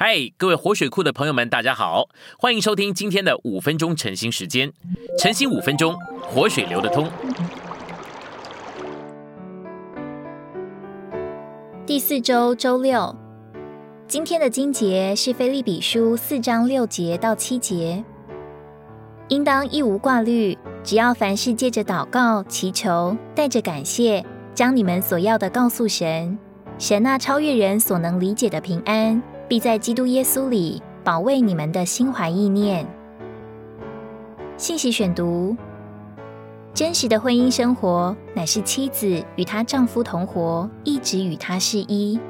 嗨，各位活水库的朋友们，大家好，欢迎收听今天的五分钟晨兴时间。晨兴五分钟，活水流得通。第四周周六，今天的经节是菲利比书四章六节到七节。应当一无挂虑，只要凡事借着祷告、祈求，带着感谢，将你们所要的告诉神。神那超越人所能理解的平安。必在基督耶稣里保卫你们的心怀意念。信息选读：真实的婚姻生活乃是妻子与她丈夫同活，一直与他是一。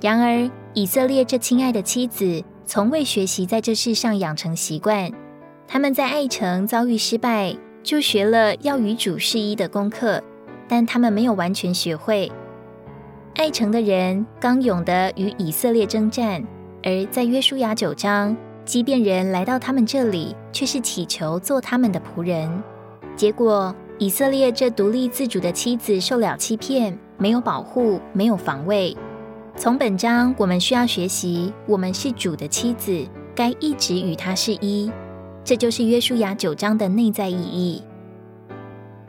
然而，以色列这亲爱的妻子从未学习在这世上养成习惯。他们在爱城遭遇失败，就学了要与主是一的功课，但他们没有完全学会。爱城的人刚勇的与以色列征战，而在约书亚九章，即便人来到他们这里，却是祈求做他们的仆人。结果，以色列这独立自主的妻子受了欺骗，没有保护，没有防卫。从本章，我们需要学习，我们是主的妻子，该一直与他是一。这就是约书亚九章的内在意义。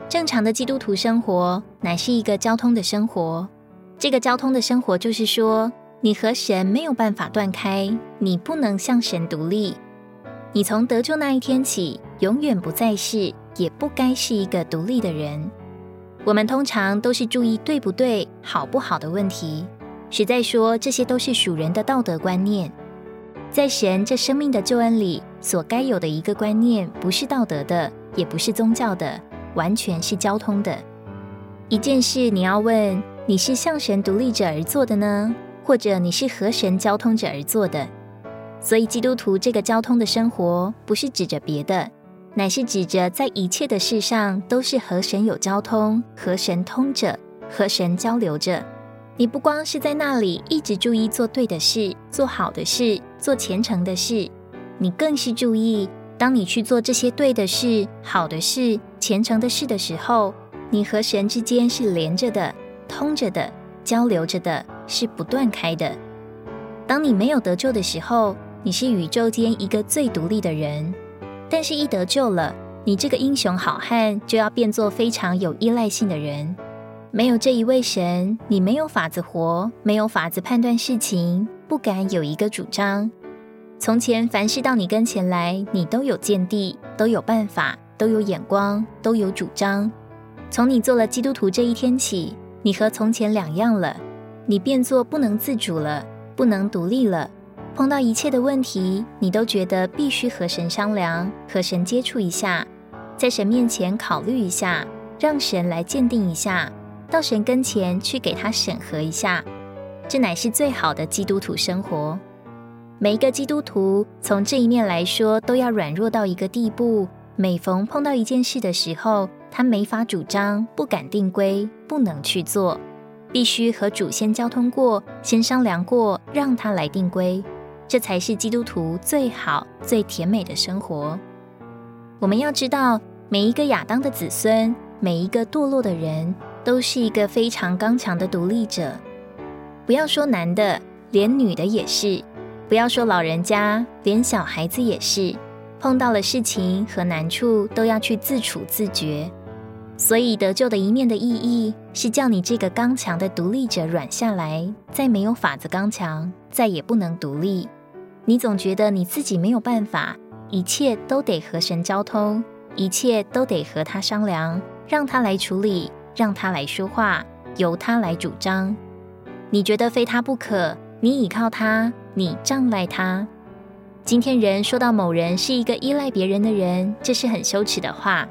正常的基督徒生活，乃是一个交通的生活。这个交通的生活，就是说，你和神没有办法断开，你不能向神独立。你从得救那一天起，永远不再是，也不该是一个独立的人。我们通常都是注意对不对、好不好的问题，实在说，这些都是属人的道德观念。在神这生命的救恩里，所该有的一个观念，不是道德的，也不是宗教的，完全是交通的。一件事，你要问。你是向神独立者而做的呢，或者你是和神交通者而做的？所以基督徒这个交通的生活，不是指着别的，乃是指着在一切的事上都是和神有交通、和神通着、和神交流着。你不光是在那里一直注意做对的事、做好的事、做虔诚的事，你更是注意，当你去做这些对的事、好的事、虔诚的事的时候，你和神之间是连着的。通着的，交流着的，是不断开的。当你没有得救的时候，你是宇宙间一个最独立的人；但是，一得救了，你这个英雄好汉就要变作非常有依赖性的人。没有这一位神，你没有法子活，没有法子判断事情，不敢有一个主张。从前凡事到你跟前来，你都有见地，都有办法，都有眼光，都有主张。从你做了基督徒这一天起。你和从前两样了，你变作不能自主了，不能独立了。碰到一切的问题，你都觉得必须和神商量，和神接触一下，在神面前考虑一下，让神来鉴定一下，到神跟前去给他审核一下。这乃是最好的基督徒生活。每一个基督徒从这一面来说，都要软弱到一个地步，每逢碰到一件事的时候。他没法主张，不敢定规，不能去做，必须和主先交通过，先商量过，让他来定规，这才是基督徒最好、最甜美的生活。我们要知道，每一个亚当的子孙，每一个堕落的人，都是一个非常刚强的独立者。不要说男的，连女的也是；不要说老人家，连小孩子也是。碰到了事情和难处，都要去自处自觉。所以得救的一面的意义，是叫你这个刚强的独立者软下来，再没有法子刚强，再也不能独立。你总觉得你自己没有办法，一切都得和神交通，一切都得和他商量，让他来处理，让他来说话，由他来主张。你觉得非他不可，你倚靠他，你仗赖他。今天人说到某人是一个依赖别人的人，这是很羞耻的话。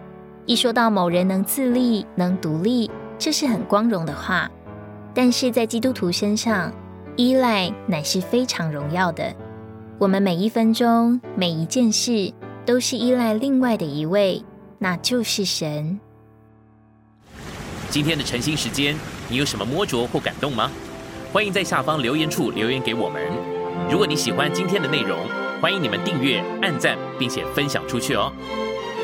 一说到某人能自立、能独立，这是很光荣的话；但是在基督徒身上，依赖乃是非常荣耀的。我们每一分钟、每一件事，都是依赖另外的一位，那就是神。今天的晨兴时间，你有什么摸着或感动吗？欢迎在下方留言处留言给我们。如果你喜欢今天的内容，欢迎你们订阅、按赞，并且分享出去哦。